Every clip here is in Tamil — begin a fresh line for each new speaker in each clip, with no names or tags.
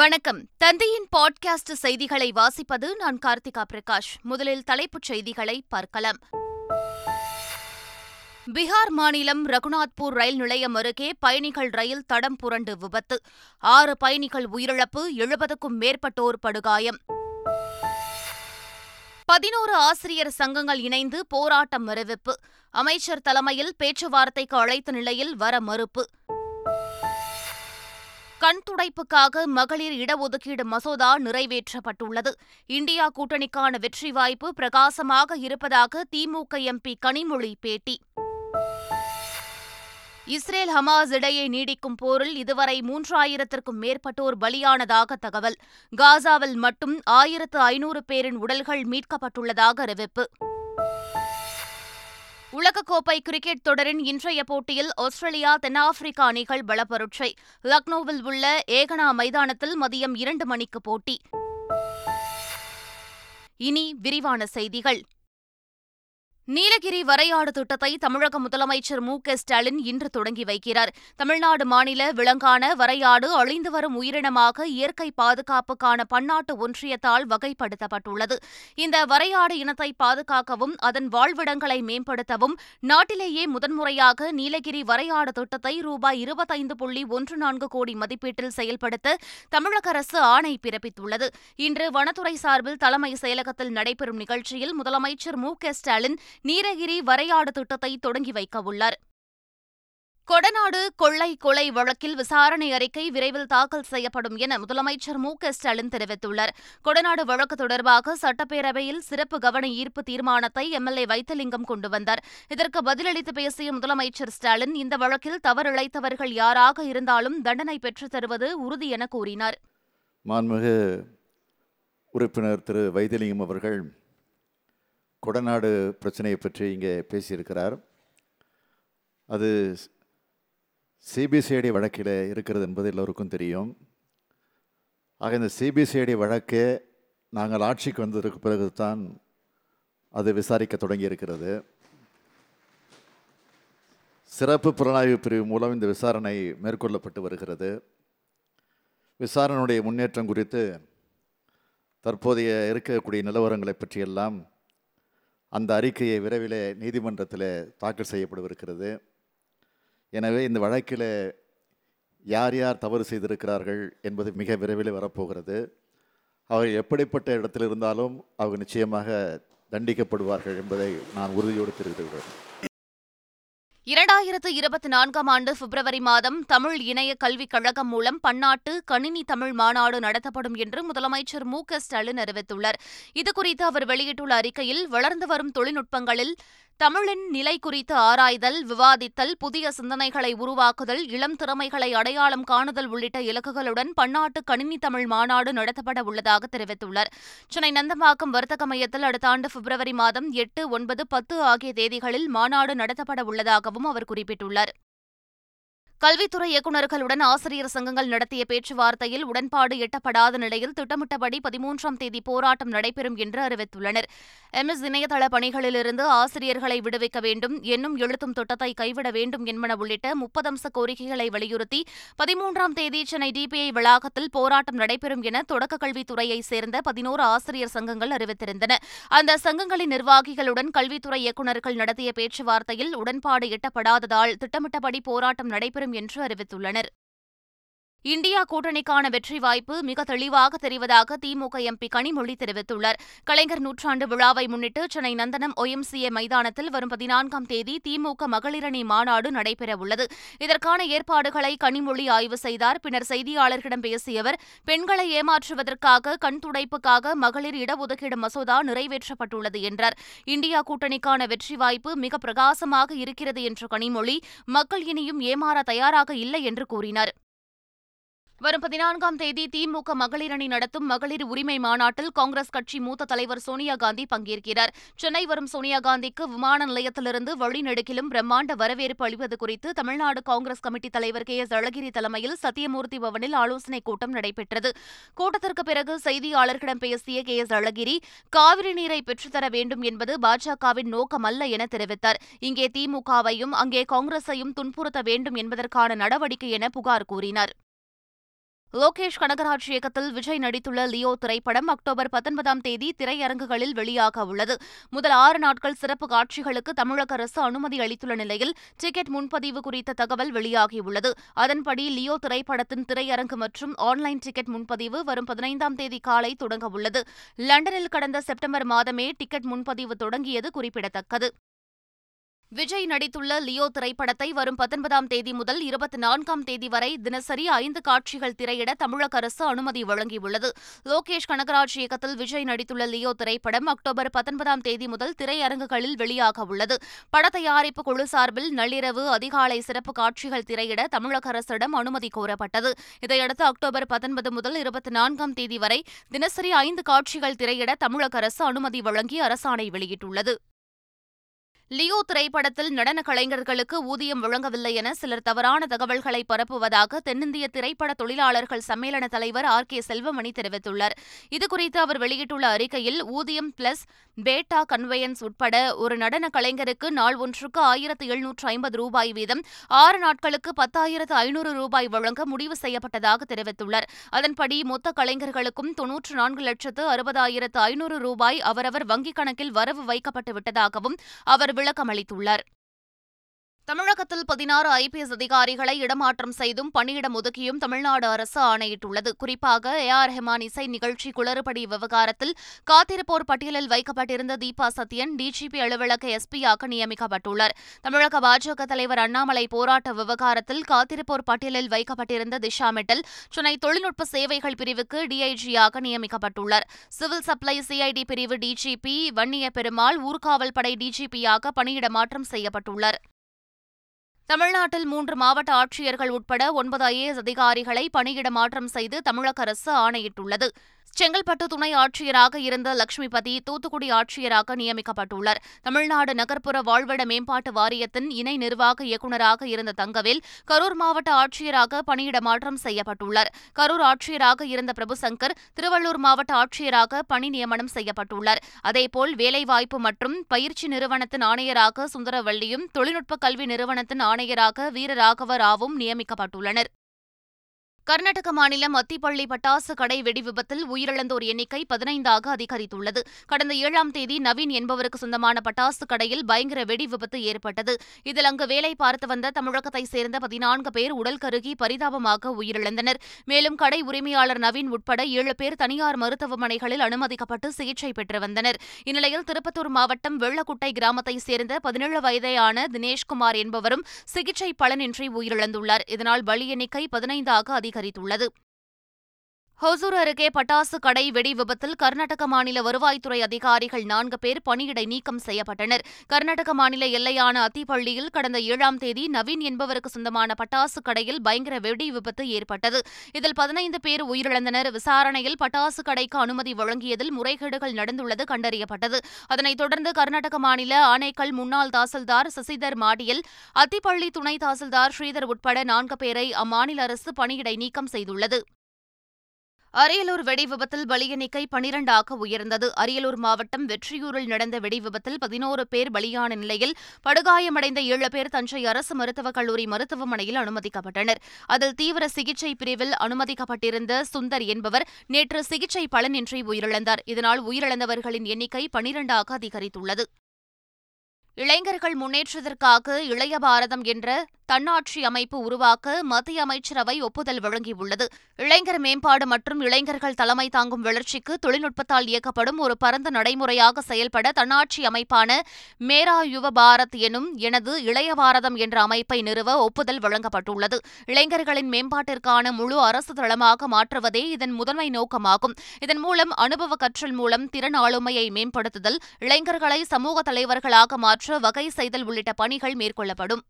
வணக்கம் தந்தையின் பாட்காஸ்ட் செய்திகளை வாசிப்பது நான் கார்த்திகா பிரகாஷ் முதலில் தலைப்புச் செய்திகளை பார்க்கலாம் பீகார் மாநிலம் ரகுநாத்பூர் ரயில் நிலையம் அருகே பயணிகள் ரயில் தடம் புரண்டு விபத்து ஆறு பயணிகள் உயிரிழப்பு எழுபதுக்கும் மேற்பட்டோர் படுகாயம் பதினோரு ஆசிரியர் சங்கங்கள் இணைந்து போராட்டம் அறிவிப்பு அமைச்சர் தலைமையில் பேச்சுவார்த்தைக்கு அழைத்த நிலையில் வர மறுப்பு குறைப்புக்காக மகளிர் இடஒதுக்கீடு மசோதா நிறைவேற்றப்பட்டுள்ளது இந்தியா கூட்டணிக்கான வெற்றி வாய்ப்பு பிரகாசமாக இருப்பதாக திமுக எம்பி கனிமொழி பேட்டி இஸ்ரேல் ஹமாஸ் இடையே நீடிக்கும் போரில் இதுவரை மூன்றாயிரத்திற்கும் மேற்பட்டோர் பலியானதாக தகவல் காசாவில் மட்டும் ஆயிரத்து ஐநூறு பேரின் உடல்கள் மீட்கப்பட்டுள்ளதாக அறிவிப்பு உலகக்கோப்பை கிரிக்கெட் தொடரின் இன்றைய போட்டியில் ஆஸ்திரேலியா தென்னாப்பிரிக்கா அணிகள் பலப்பரட்சை லக்னோவில் உள்ள ஏகனா மைதானத்தில் மதியம் இரண்டு மணிக்கு போட்டி இனி விரிவான செய்திகள் நீலகிரி வரையாடு திட்டத்தை தமிழக முதலமைச்சர் மு க ஸ்டாலின் இன்று தொடங்கி வைக்கிறார் தமிழ்நாடு மாநில விலங்கான வரையாடு அழிந்து வரும் உயிரினமாக இயற்கை பாதுகாப்புக்கான பன்னாட்டு ஒன்றியத்தால் வகைப்படுத்தப்பட்டுள்ளது இந்த வரையாடு இனத்தை பாதுகாக்கவும் அதன் வாழ்விடங்களை மேம்படுத்தவும் நாட்டிலேயே முதன்முறையாக நீலகிரி வரையாடு திட்டத்தை ரூபாய் இருபத்தைந்து புள்ளி ஒன்று நான்கு கோடி மதிப்பீட்டில் செயல்படுத்த தமிழக அரசு ஆணை பிறப்பித்துள்ளது இன்று வனத்துறை சார்பில் தலைமை செயலகத்தில் நடைபெறும் நிகழ்ச்சியில் முதலமைச்சர் மு க ஸ்டாலின் நீலகிரி வரையாடு திட்டத்தை தொடங்கி வைக்க உள்ளார் கொடநாடு கொள்ளை கொலை வழக்கில் விசாரணை அறிக்கை விரைவில் தாக்கல் செய்யப்படும் என முதலமைச்சர் மு க ஸ்டாலின் தெரிவித்துள்ளார் கொடநாடு வழக்கு தொடர்பாக சட்டப்பேரவையில் சிறப்பு கவன ஈர்ப்பு தீர்மானத்தை எம்எல்ஏ வைத்தலிங்கம் கொண்டு வந்தார் இதற்கு பதிலளித்து பேசிய முதலமைச்சர் ஸ்டாலின் இந்த வழக்கில் தவறிழைத்தவர்கள் யாராக இருந்தாலும் தண்டனை பெற்றுத் தருவது உறுதி என கூறினார் மாண்புமிகு
உறுப்பினர் திரு அவர்கள் கொடநாடு பிரச்சனையை பற்றி இங்கே பேசியிருக்கிறார் அது சிபிசிஐடி வழக்கில் இருக்கிறது என்பது எல்லோருக்கும் தெரியும் ஆக இந்த சிபிசிஐடி வழக்கே நாங்கள் ஆட்சிக்கு வந்ததற்கு பிறகு தான் அது விசாரிக்க தொடங்கி இருக்கிறது சிறப்பு புலனாய்வு பிரிவு மூலம் இந்த விசாரணை மேற்கொள்ளப்பட்டு வருகிறது விசாரணையுடைய முன்னேற்றம் குறித்து தற்போதைய இருக்கக்கூடிய நிலவரங்களை பற்றியெல்லாம் அந்த அறிக்கையை விரைவில் நீதிமன்றத்தில் தாக்கல் செய்யப்படவிருக்கிறது எனவே இந்த வழக்கில் யார் யார் தவறு செய்திருக்கிறார்கள் என்பது மிக விரைவில் வரப்போகிறது அவர் எப்படிப்பட்ட இடத்தில் இருந்தாலும் அவங்க நிச்சயமாக தண்டிக்கப்படுவார்கள் என்பதை நான் உறுதியோடு கொள்கிறேன்
இரண்டாயிரத்து இருபத்தி நான்காம் ஆண்டு பிப்ரவரி மாதம் தமிழ் இணைய கல்விக் கழகம் மூலம் பன்னாட்டு கணினி தமிழ் மாநாடு நடத்தப்படும் என்று முதலமைச்சர் மு க ஸ்டாலின் அறிவித்துள்ளார் இதுகுறித்து அவர் வெளியிட்டுள்ள அறிக்கையில் வளர்ந்து வரும் தொழில்நுட்பங்களில் தமிழின் நிலை குறித்து ஆராய்தல் விவாதித்தல் புதிய சிந்தனைகளை உருவாக்குதல் இளம் திறமைகளை அடையாளம் காணுதல் உள்ளிட்ட இலக்குகளுடன் பன்னாட்டு கணினி தமிழ் மாநாடு நடத்தப்பட உள்ளதாக தெரிவித்துள்ளார் சென்னை நந்தம்பாக்கம் வர்த்தக மையத்தில் அடுத்த ஆண்டு பிப்ரவரி மாதம் எட்டு ஒன்பது பத்து ஆகிய தேதிகளில் மாநாடு நடத்தப்பட உள்ளதாகவும் அவர் குறிப்பிட்டுள்ளார் கல்வித்துறை இயக்குநர்களுடன் ஆசிரியர் சங்கங்கள் நடத்திய பேச்சுவார்த்தையில் உடன்பாடு எட்டப்படாத நிலையில் திட்டமிட்டபடி பதிமூன்றாம் தேதி போராட்டம் நடைபெறும் என்று அறிவித்துள்ளனர் எஸ் இணையதள பணிகளிலிருந்து ஆசிரியர்களை விடுவிக்க வேண்டும் என்னும் எழுத்தும் திட்டத்தை கைவிட வேண்டும் என்பன உள்ளிட்ட முப்பதம்ச கோரிக்கைகளை வலியுறுத்தி பதிமூன்றாம் தேதி சென்னை டிபிஐ வளாகத்தில் போராட்டம் நடைபெறும் என தொடக்க கல்வித்துறையைச் சேர்ந்த பதினோரு ஆசிரியர் சங்கங்கள் அறிவித்திருந்தன அந்த சங்கங்களின் நிர்வாகிகளுடன் கல்வித்துறை இயக்குநர்கள் நடத்திய பேச்சுவார்த்தையில் உடன்பாடு எட்டப்படாததால் திட்டமிட்டபடி போராட்டம் நடைபெறும் என்று அறிவித்துள்ளனர் இந்தியா கூட்டணிக்கான வெற்றி வாய்ப்பு மிக தெளிவாக தெரிவதாக திமுக எம்பி கனிமொழி தெரிவித்துள்ளார் கலைஞர் நூற்றாண்டு விழாவை முன்னிட்டு சென்னை நந்தனம் ஒஎம்சிஏ மைதானத்தில் வரும் பதினான்காம் தேதி திமுக மகளிரணி மாநாடு நடைபெறவுள்ளது இதற்கான ஏற்பாடுகளை கனிமொழி ஆய்வு செய்தார் பின்னர் செய்தியாளர்களிடம் பேசிய அவர் பெண்களை ஏமாற்றுவதற்காக கண் துடைப்புக்காக மகளிர் இடஒதுக்கீடு மசோதா நிறைவேற்றப்பட்டுள்ளது என்றார் இந்தியா கூட்டணிக்கான வெற்றி வாய்ப்பு மிக பிரகாசமாக இருக்கிறது என்ற கனிமொழி மக்கள் இனியும் ஏமாற தயாராக இல்லை என்று கூறினார் வரும் பதினான்காம் தேதி திமுக மகளிர் அணி நடத்தும் மகளிர் உரிமை மாநாட்டில் காங்கிரஸ் கட்சி மூத்த தலைவர் சோனியா காந்தி பங்கேற்கிறார் சென்னை வரும் சோனியா காந்திக்கு விமான நிலையத்திலிருந்து வழிநெடுக்கிலும் பிரம்மாண்ட வரவேற்பு அளிப்பது குறித்து தமிழ்நாடு காங்கிரஸ் கமிட்டி தலைவர் கே எஸ் அழகிரி தலைமையில் சத்தியமூர்த்தி பவனில் ஆலோசனைக் கூட்டம் நடைபெற்றது கூட்டத்திற்கு பிறகு செய்தியாளர்களிடம் பேசிய கே எஸ் அழகிரி காவிரி நீரை பெற்றுத்தர வேண்டும் என்பது பாஜகவின் நோக்கமல்ல என தெரிவித்தார் இங்கே திமுகவையும் அங்கே காங்கிரஸையும் துன்புறுத்த வேண்டும் என்பதற்கான நடவடிக்கை என புகார் கூறினார் லோகேஷ் கனகராஜ் இயக்கத்தில் விஜய் நடித்துள்ள லியோ திரைப்படம் அக்டோபர் பத்தொன்பதாம் தேதி திரையரங்குகளில் வெளியாக உள்ளது முதல் ஆறு நாட்கள் சிறப்பு காட்சிகளுக்கு தமிழக அரசு அனுமதி அளித்துள்ள நிலையில் டிக்கெட் முன்பதிவு குறித்த தகவல் வெளியாகியுள்ளது அதன்படி லியோ திரைப்படத்தின் திரையரங்கு மற்றும் ஆன்லைன் டிக்கெட் முன்பதிவு வரும் பதினைந்தாம் தேதி காலை தொடங்க உள்ளது லண்டனில் கடந்த செப்டம்பர் மாதமே டிக்கெட் முன்பதிவு தொடங்கியது குறிப்பிடத்தக்கது விஜய் நடித்துள்ள லியோ திரைப்படத்தை வரும் பத்தொன்பதாம் தேதி முதல் இருபத்தி நான்காம் தேதி வரை தினசரி ஐந்து காட்சிகள் திரையிட தமிழக அரசு அனுமதி வழங்கியுள்ளது லோகேஷ் கனகராஜ் இயக்கத்தில் விஜய் நடித்துள்ள லியோ திரைப்படம் அக்டோபர் பத்தொன்பதாம் தேதி முதல் திரையரங்குகளில் வெளியாக உள்ளது பட தயாரிப்பு குழு சார்பில் நள்ளிரவு அதிகாலை சிறப்பு காட்சிகள் திரையிட தமிழக அரசிடம் அனுமதி கோரப்பட்டது இதையடுத்து அக்டோபர் பத்தொன்பது முதல் இருபத்தி நான்காம் தேதி வரை தினசரி ஐந்து காட்சிகள் திரையிட தமிழக அரசு அனுமதி வழங்கி அரசாணை வெளியிட்டுள்ளது லியோ திரைப்படத்தில் நடன கலைஞர்களுக்கு ஊதியம் வழங்கவில்லை என சிலர் தவறான தகவல்களை பரப்புவதாக தென்னிந்திய திரைப்பட தொழிலாளர்கள் சம்மேளன தலைவர் ஆர் கே செல்வமணி தெரிவித்துள்ளார் இதுகுறித்து அவர் வெளியிட்டுள்ள அறிக்கையில் ஊதியம் பிளஸ் பேட்டா கன்வெயன்ஸ் உட்பட ஒரு நடன கலைஞருக்கு நாள் ஒன்றுக்கு ஆயிரத்து எழுநூற்று ஐம்பது ரூபாய் வீதம் ஆறு நாட்களுக்கு பத்தாயிரத்து ஐநூறு ரூபாய் வழங்க முடிவு செய்யப்பட்டதாக தெரிவித்துள்ளார் அதன்படி மொத்த கலைஞர்களுக்கும் தொன்னூற்று நான்கு லட்சத்து அறுபதாயிரத்து ஐநூறு ரூபாய் அவரவர் வங்கிக் கணக்கில் வரவு வைக்கப்பட்டு விட்டதாகவும் அவர் விளக்கமளித்துள்ளார் தமிழகத்தில் பதினாறு ஐபிஎஸ் அதிகாரிகளை இடமாற்றம் செய்தும் பணியிடம் ஒதுக்கியும் தமிழ்நாடு அரசு ஆணையிட்டுள்ளது குறிப்பாக ஏ ஆர் ரஹ்மான் இசை நிகழ்ச்சி குளறுபடி விவகாரத்தில் காத்திருப்போர் பட்டியலில் வைக்கப்பட்டிருந்த தீபா சத்யன் டிஜிபி அலுவலக எஸ்பியாக நியமிக்கப்பட்டுள்ளார் தமிழக பாஜக தலைவர் அண்ணாமலை போராட்ட விவகாரத்தில் காத்திருப்போர் பட்டியலில் வைக்கப்பட்டிருந்த திஷா மெட்டல் சென்னை தொழில்நுட்ப சேவைகள் பிரிவுக்கு டிஐஜியாக நியமிக்கப்பட்டுள்ளார் சிவில் சப்ளை சிஐடி பிரிவு டிஜிபி வன்னிய பெருமாள் ஊர்காவல் படை டிஜிபியாக பணியிடமாற்றம் செய்யப்பட்டுள்ளார் தமிழ்நாட்டில் மூன்று மாவட்ட ஆட்சியர்கள் உட்பட ஒன்பது ஐஏஎஸ் அதிகாரிகளை பணியிட மாற்றம் செய்து தமிழக அரசு ஆணையிட்டுள்ளது செங்கல்பட்டு துணை ஆட்சியராக இருந்த லட்சுமிபதி தூத்துக்குடி ஆட்சியராக நியமிக்கப்பட்டுள்ளார் தமிழ்நாடு நகர்ப்புற வாழ்விட மேம்பாட்டு வாரியத்தின் இணை நிர்வாக இயக்குநராக இருந்த தங்கவேல் கரூர் மாவட்ட ஆட்சியராக பணியிட மாற்றம் செய்யப்பட்டுள்ளார் கரூர் ஆட்சியராக இருந்த பிரபுசங்கர் திருவள்ளூர் மாவட்ட ஆட்சியராக பணி நியமனம் செய்யப்பட்டுள்ளார் அதேபோல் வேலைவாய்ப்பு மற்றும் பயிற்சி நிறுவனத்தின் ஆணையராக சுந்தரவள்ளியும் தொழில்நுட்ப கல்வி நிறுவனத்தின் ஆணையராக வீரராகவ ராவும் நியமிக்கப்பட்டுள்ளனர் கர்நாடக மாநிலம் அத்திப்பள்ளி பட்டாசு கடை வெடி விபத்தில் உயிரிழந்தோர் எண்ணிக்கை பதினைந்தாக அதிகரித்துள்ளது கடந்த ஏழாம் தேதி நவீன் என்பவருக்கு சொந்தமான பட்டாசு கடையில் பயங்கர வெடி விபத்து ஏற்பட்டது இதில் அங்கு வேலை பார்த்து வந்த தமிழகத்தைச் சேர்ந்த பதினான்கு பேர் உடல் கருகி பரிதாபமாக உயிரிழந்தனர் மேலும் கடை உரிமையாளர் நவீன் உட்பட ஏழு பேர் தனியார் மருத்துவமனைகளில் அனுமதிக்கப்பட்டு சிகிச்சை பெற்று வந்தனர் இந்நிலையில் திருப்பத்தூர் மாவட்டம் வெள்ளக்குட்டை கிராமத்தைச் சேர்ந்த பதினேழு வயதேயான தினேஷ்குமார் என்பவரும் சிகிச்சை பலனின்றி உயிரிழந்துள்ளார் இதனால் பலி எண்ணிக்கை பதினைந்தாக அதிக அதிகரித்துள்ளது ஹொசூர் அருகே பட்டாசு கடை வெடி விபத்தில் கர்நாடக மாநில வருவாய்த்துறை அதிகாரிகள் நான்கு பேர் பணியிடை நீக்கம் செய்யப்பட்டனர் கர்நாடக மாநில எல்லையான அத்திப்பள்ளியில் கடந்த ஏழாம் தேதி நவீன் என்பவருக்கு சொந்தமான பட்டாசு கடையில் பயங்கர வெடி விபத்து ஏற்பட்டது இதில் பதினைந்து பேர் உயிரிழந்தனர் விசாரணையில் பட்டாசு கடைக்கு அனுமதி வழங்கியதில் முறைகேடுகள் நடந்துள்ளது கண்டறியப்பட்டது அதனைத் தொடர்ந்து கர்நாடக மாநில ஆணைக்கள் முன்னாள் தாசில்தார் சசிதர் மாடியில் அத்திப்பள்ளி துணை தாசில்தார் ஸ்ரீதர் உட்பட நான்கு பேரை அம்மாநில அரசு பணியிடை நீக்கம் செய்துள்ளது அரியலூர் வெடிவிபத்தில் பலி எண்ணிக்கை பனிரண்டாக உயர்ந்தது அரியலூர் மாவட்டம் வெற்றியூரில் நடந்த வெடிவிபத்தில் பதினோரு பேர் பலியான நிலையில் படுகாயமடைந்த ஏழு பேர் தஞ்சை அரசு மருத்துவக் கல்லூரி மருத்துவமனையில் அனுமதிக்கப்பட்டனர் அதில் தீவிர சிகிச்சை பிரிவில் அனுமதிக்கப்பட்டிருந்த சுந்தர் என்பவர் நேற்று சிகிச்சை பலனின்றி உயிரிழந்தார் இதனால் உயிரிழந்தவர்களின் எண்ணிக்கை பனிரண்டாக அதிகரித்துள்ளது இளைஞர்கள் முன்னேற்றத்திற்காக இளைய பாரதம் என்ற தன்னாட்சி அமைப்பு உருவாக்க மத்திய அமைச்சரவை ஒப்புதல் வழங்கியுள்ளது இளைஞர் மேம்பாடு மற்றும் இளைஞர்கள் தலைமை தாங்கும் வளர்ச்சிக்கு தொழில்நுட்பத்தால் இயக்கப்படும் ஒரு பரந்த நடைமுறையாக செயல்பட தன்னாட்சி அமைப்பான மேரா யுவ பாரத் எனும் எனது இளைய பாரதம் என்ற அமைப்பை நிறுவ ஒப்புதல் வழங்கப்பட்டுள்ளது இளைஞர்களின் மேம்பாட்டிற்கான முழு அரசு தளமாக மாற்றுவதே இதன் முதன்மை நோக்கமாகும் இதன் மூலம் அனுபவ கற்றல் மூலம் திறன் ஆளுமையை மேம்படுத்துதல் இளைஞர்களை சமூக தலைவர்களாக மாற்ற வகை செய்தல் உள்ளிட்ட பணிகள் மேற்கொள்ளப்படும்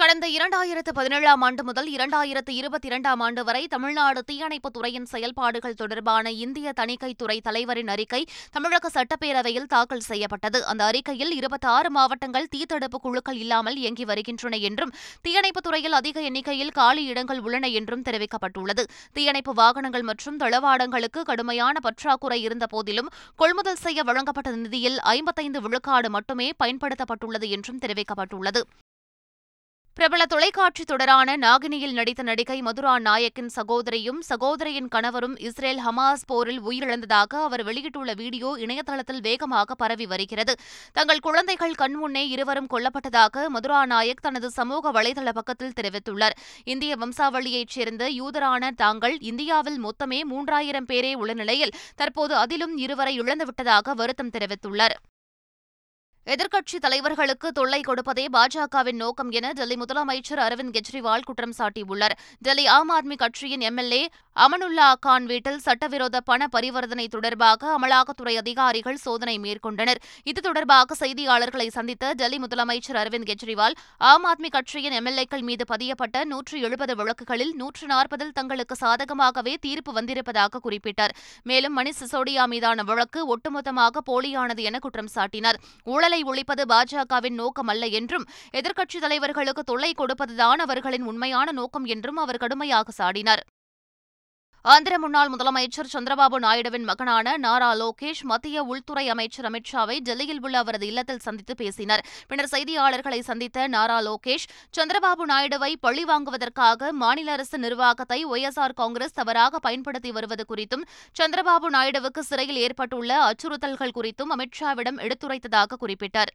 கடந்த இரண்டாயிரத்து பதினேழாம் ஆண்டு முதல் இரண்டாயிரத்து இருபத்தி இரண்டாம் ஆண்டு வரை தமிழ்நாடு தீயணைப்புத் துறையின் செயல்பாடுகள் தொடர்பான இந்திய தணிக்கைத்துறை தலைவரின் அறிக்கை தமிழக சட்டப்பேரவையில் தாக்கல் செய்யப்பட்டது அந்த அறிக்கையில் இருபத்தி ஆறு மாவட்டங்கள் தீத்தடுப்பு குழுக்கள் இல்லாமல் இயங்கி வருகின்றன என்றும் தீயணைப்புத் துறையில் அதிக எண்ணிக்கையில் காலி இடங்கள் உள்ளன என்றும் தெரிவிக்கப்பட்டுள்ளது தீயணைப்பு வாகனங்கள் மற்றும் தளவாடங்களுக்கு கடுமையான பற்றாக்குறை இருந்த போதிலும் கொள்முதல் செய்ய வழங்கப்பட்ட நிதியில் ஐம்பத்தைந்து விழுக்காடு மட்டுமே பயன்படுத்தப்பட்டுள்ளது என்றும் தெரிவிக்கப்பட்டுள்ளது பிரபல தொலைக்காட்சி தொடரான நாகினியில் நடித்த நடிகை மதுரா நாயக்கின் சகோதரியும் சகோதரியின் கணவரும் இஸ்ரேல் ஹமாஸ் போரில் உயிரிழந்ததாக அவர் வெளியிட்டுள்ள வீடியோ இணையதளத்தில் வேகமாக பரவி வருகிறது தங்கள் குழந்தைகள் கண்முன்னே இருவரும் கொல்லப்பட்டதாக மதுரா நாயக் தனது சமூக வலைதள பக்கத்தில் தெரிவித்துள்ளார் இந்திய வம்சாவளியைச் சேர்ந்த யூதரான தாங்கள் இந்தியாவில் மொத்தமே மூன்றாயிரம் பேரே உள்ள நிலையில் தற்போது அதிலும் இருவரை இழந்துவிட்டதாக வருத்தம் தெரிவித்துள்ளார் எதிர்க்கட்சித் தலைவர்களுக்கு தொல்லை கொடுப்பதே பாஜகவின் நோக்கம் என டெல்லி முதலமைச்சர் அரவிந்த் கெஜ்ரிவால் குற்றம் சாட்டியுள்ளார் டெல்லி ஆம் ஆத்மி கட்சியின் எம்எல்ஏ அமனுல்லா கான் வீட்டில் சட்டவிரோத பண பரிவர்த்தனை தொடர்பாக அமலாக்கத்துறை அதிகாரிகள் சோதனை மேற்கொண்டனர் இது தொடர்பாக செய்தியாளர்களை சந்தித்த டெல்லி முதலமைச்சர் அரவிந்த் கெஜ்ரிவால் ஆம் ஆத்மி கட்சியின் எம்எல்ஏக்கள் மீது பதியப்பட்ட நூற்று எழுபது வழக்குகளில் நூற்று நாற்பதில் தங்களுக்கு சாதகமாகவே தீர்ப்பு வந்திருப்பதாக குறிப்பிட்டார் மேலும் மணி சிசோடியா மீதான வழக்கு ஒட்டுமொத்தமாக போலியானது என குற்றம் சாட்டினார் மக்களை ஒழிப்பது பாஜகவின் நோக்கமல்ல என்றும் எதிர்க்கட்சித் தலைவர்களுக்கு தொல்லை கொடுப்பதுதான் அவர்களின் உண்மையான நோக்கம் என்றும் அவர் கடுமையாக சாடினார் ஆந்திர முன்னாள் முதலமைச்சர் சந்திரபாபு நாயுடுவின் மகனான நாரா லோகேஷ் மத்திய உள்துறை அமைச்சர் அமித் ஷாவை டெல்லியில் உள்ள அவரது இல்லத்தில் சந்தித்து பேசினர் பின்னர் செய்தியாளர்களை சந்தித்த நாரா லோகேஷ் சந்திரபாபு நாயுடுவை பழி வாங்குவதற்காக மாநில அரசு நிர்வாகத்தை ஒய்எஸ்ஆர் காங்கிரஸ் தவறாக பயன்படுத்தி வருவது குறித்தும் சந்திரபாபு நாயுடுவுக்கு சிறையில் ஏற்பட்டுள்ள அச்சுறுத்தல்கள் குறித்தும் அமித் ஷாவிடம் எடுத்துரைத்ததாக குறிப்பிட்டார்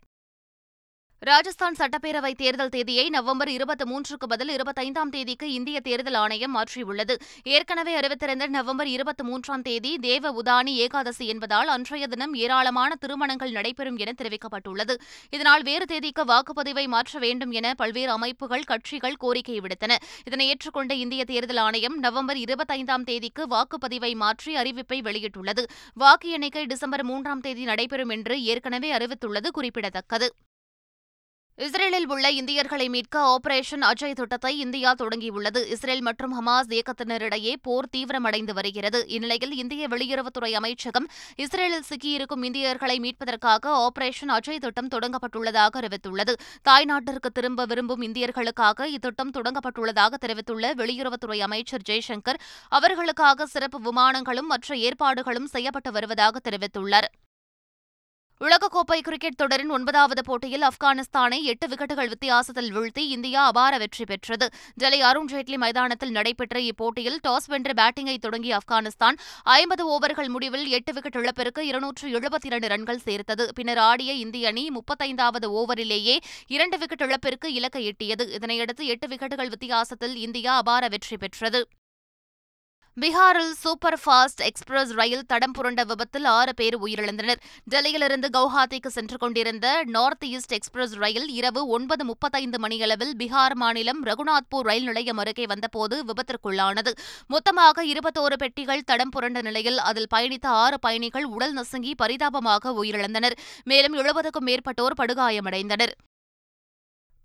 ராஜஸ்தான் சட்டப்பேரவைத் தேர்தல் தேதியை நவம்பர் இருபத்தி மூன்றுக்கு பதில் இருபத்தைந்தாம் தேதிக்கு இந்திய தேர்தல் ஆணையம் மாற்றியுள்ளது ஏற்கனவே அறிவித்திருந்த நவம்பர் இருபத்தி மூன்றாம் தேதி தேவ உதானி ஏகாதசி என்பதால் அன்றைய தினம் ஏராளமான திருமணங்கள் நடைபெறும் என தெரிவிக்கப்பட்டுள்ளது இதனால் வேறு தேதிக்கு வாக்குப்பதிவை மாற்ற வேண்டும் என பல்வேறு அமைப்புகள் கட்சிகள் கோரிக்கை விடுத்தன இதனை ஏற்றுக்கொண்ட இந்திய தேர்தல் ஆணையம் நவம்பர் இருபத்தைந்தாம் தேதிக்கு வாக்குப்பதிவை மாற்றி அறிவிப்பை வெளியிட்டுள்ளது வாக்கு எண்ணிக்கை டிசம்பர் மூன்றாம் தேதி நடைபெறும் என்று ஏற்கனவே அறிவித்துள்ளது குறிப்பிடத்தக்கது இஸ்ரேலில் உள்ள இந்தியர்களை மீட்க ஆபரேஷன் அஜய் திட்டத்தை இந்தியா தொடங்கியுள்ளது இஸ்ரேல் மற்றும் ஹமாஸ் இயக்கத்தினரிடையே போர் தீவிரமடைந்து வருகிறது இந்நிலையில் இந்திய வெளியுறவுத்துறை அமைச்சகம் இஸ்ரேலில் சிக்கியிருக்கும் இந்தியர்களை மீட்பதற்காக ஆபரேஷன் அஜய் திட்டம் தொடங்கப்பட்டுள்ளதாக அறிவித்துள்ளது தாய்நாட்டிற்கு திரும்ப விரும்பும் இந்தியர்களுக்காக இத்திட்டம் தொடங்கப்பட்டுள்ளதாக தெரிவித்துள்ள வெளியுறவுத்துறை அமைச்சர் ஜெய்சங்கர் அவர்களுக்காக சிறப்பு விமானங்களும் மற்ற ஏற்பாடுகளும் செய்யப்பட்டு வருவதாக தெரிவித்துள்ளார் உலகக்கோப்பை கிரிக்கெட் தொடரின் ஒன்பதாவது போட்டியில் ஆப்கானிஸ்தானை எட்டு விக்கெட்டுகள் வித்தியாசத்தில் வீழ்த்தி இந்தியா அபார வெற்றி பெற்றது டெல்லி அருண்ஜேட்லி மைதானத்தில் நடைபெற்ற இப்போட்டியில் டாஸ் வென்று பேட்டிங்கை தொடங்கிய ஆப்கானிஸ்தான் ஐம்பது ஓவர்கள் முடிவில் எட்டு விக்கெட் இழப்பிற்கு இருநூற்று எழுபத்தி இரண்டு ரன்கள் சேர்த்தது பின்னர் ஆடிய இந்திய அணி முப்பத்தைந்தாவது ஓவரிலேயே இரண்டு விக்கெட் இழப்பிற்கு இலக்கை எட்டியது இதனையடுத்து எட்டு விக்கெட்டுகள் வித்தியாசத்தில் இந்தியா அபார வெற்றி பெற்றது பீகாரில் சூப்பர் ஃபாஸ்ட் எக்ஸ்பிரஸ் ரயில் தடம் புரண்ட விபத்தில் ஆறு பேர் உயிரிழந்தனர் டெல்லியிலிருந்து கவுஹாத்திக்கு சென்று கொண்டிருந்த நார்த் ஈஸ்ட் எக்ஸ்பிரஸ் ரயில் இரவு ஒன்பது முப்பத்தைந்து மணியளவில் பீகார் மாநிலம் ரகுநாத்பூர் ரயில் நிலையம் அருகே வந்தபோது விபத்திற்குள்ளானது மொத்தமாக இருபத்தோரு பெட்டிகள் தடம் புரண்ட நிலையில் அதில் பயணித்த ஆறு பயணிகள் உடல் நசுங்கி பரிதாபமாக உயிரிழந்தனர் மேலும் எழுபதுக்கும் மேற்பட்டோர் படுகாயமடைந்தனர்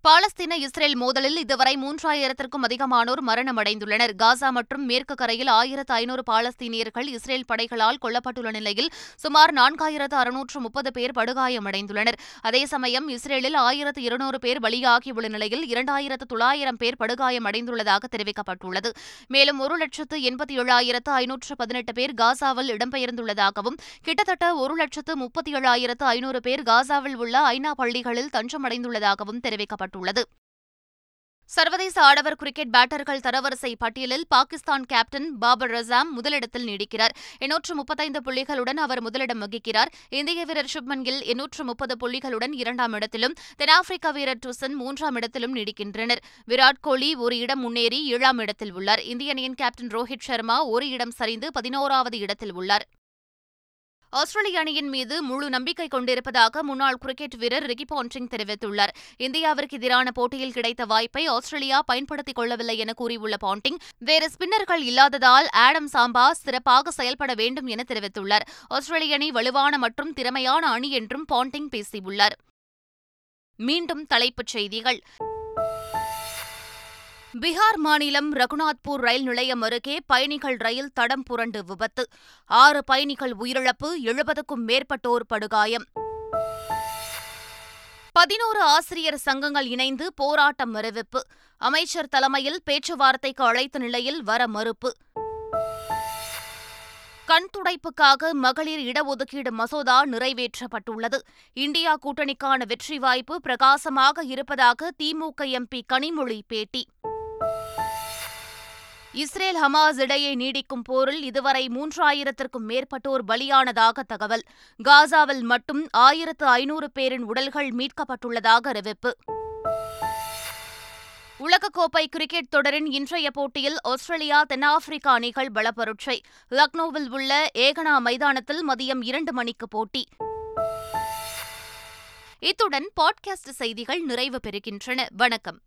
பாலஸ்தீன இஸ்ரேல் மோதலில் இதுவரை மூன்றாயிரத்திற்கும் அதிகமானோர் மரணமடைந்துள்ளனர் காசா மற்றும் மேற்கு கரையில் ஆயிரத்து ஐநூறு பாலஸ்தீனியர்கள் இஸ்ரேல் படைகளால் கொல்லப்பட்டுள்ள நிலையில் சுமார் நான்காயிரத்து அறுநூற்று முப்பது பேர் படுகாயமடைந்துள்ளனர் அதே சமயம் இஸ்ரேலில் ஆயிரத்து இருநூறு பேர் பலியாகியுள்ள நிலையில் இரண்டாயிரத்து தொள்ளாயிரம் பேர் படுகாயமடைந்துள்ளதாக தெரிவிக்கப்பட்டுள்ளது மேலும் ஒரு லட்சத்து எண்பத்தி ஏழாயிரத்து ஐநூற்று பதினெட்டு பேர் காசாவில் இடம்பெயர்ந்துள்ளதாகவும் கிட்டத்தட்ட ஒரு லட்சத்து முப்பத்தி ஏழாயிரத்து ஐநூறு பேர் காசாவில் உள்ள ஐநா பள்ளிகளில் தஞ்சமடைந்துள்ளதாகவும் தெரிவிக்கப்பட்டுள்ளது தெரிவிக்கப்பட்டுள்ளது சர்வதேச ஆடவர் கிரிக்கெட் பேட்டர்கள் தரவரிசை பட்டியலில் பாகிஸ்தான் கேப்டன் பாபர் ரசாம் முதலிடத்தில் நீடிக்கிறார் எண்ணூற்று முப்பத்தைந்து புள்ளிகளுடன் அவர் முதலிடம் வகிக்கிறார் இந்திய வீரர் சுப்மன் கில் எண்ணூற்று முப்பது புள்ளிகளுடன் இரண்டாம் இடத்திலும் தென்னாப்பிரிக்க வீரர் டுசன் மூன்றாம் இடத்திலும் நீடிக்கின்றனர் விராட் கோலி ஒரு இடம் முன்னேறி ஏழாம் இடத்தில் உள்ளார் இந்திய அணியின் கேப்டன் ரோஹித் சர்மா ஒரு இடம் சரிந்து பதினோராவது இடத்தில் உள்ளார் ஆஸ்திரேலிய அணியின் மீது முழு நம்பிக்கை கொண்டிருப்பதாக முன்னாள் கிரிக்கெட் வீரர் ரிக்கி பாண்டிங் தெரிவித்துள்ளார் இந்தியாவிற்கு எதிரான போட்டியில் கிடைத்த வாய்ப்பை ஆஸ்திரேலியா பயன்படுத்திக் கொள்ளவில்லை என கூறியுள்ள பாண்டிங் வேறு ஸ்பின்னர்கள் இல்லாததால் ஆடம் சாம்பா சிறப்பாக செயல்பட வேண்டும் என தெரிவித்துள்ளார் ஆஸ்திரேலிய அணி வலுவான மற்றும் திறமையான அணி என்றும் பாண்டிங் பேசியுள்ளார் மீண்டும் தலைப்புச் செய்திகள் பீகார் மாநிலம் ரகுநாத்பூர் ரயில் நிலையம் அருகே பயணிகள் ரயில் தடம் புரண்டு விபத்து ஆறு பயணிகள் உயிரிழப்பு எழுபதுக்கும் மேற்பட்டோர் படுகாயம் பதினோரு ஆசிரியர் சங்கங்கள் இணைந்து போராட்டம் அறிவிப்பு அமைச்சர் தலைமையில் பேச்சுவார்த்தைக்கு அழைத்த நிலையில் வர மறுப்பு கண் துடைப்புக்காக மகளிர் இடஒதுக்கீடு மசோதா நிறைவேற்றப்பட்டுள்ளது இந்தியா கூட்டணிக்கான வெற்றி வாய்ப்பு பிரகாசமாக இருப்பதாக திமுக எம்பி கனிமொழி பேட்டி இஸ்ரேல் ஹமாஸ் இடையே நீடிக்கும் போரில் இதுவரை மூன்றாயிரத்திற்கும் மேற்பட்டோர் பலியானதாக தகவல் காசாவில் மட்டும் ஆயிரத்து ஐநூறு பேரின் உடல்கள் மீட்கப்பட்டுள்ளதாக அறிவிப்பு உலகக்கோப்பை கிரிக்கெட் தொடரின் இன்றைய போட்டியில் ஆஸ்திரேலியா தென்னாப்பிரிக்கா அணிகள் பலப்பரட்சை லக்னோவில் உள்ள ஏகனா மைதானத்தில் மதியம் இரண்டு மணிக்கு போட்டி இத்துடன் பாட்காஸ்ட் செய்திகள் நிறைவு பெறுகின்றன வணக்கம்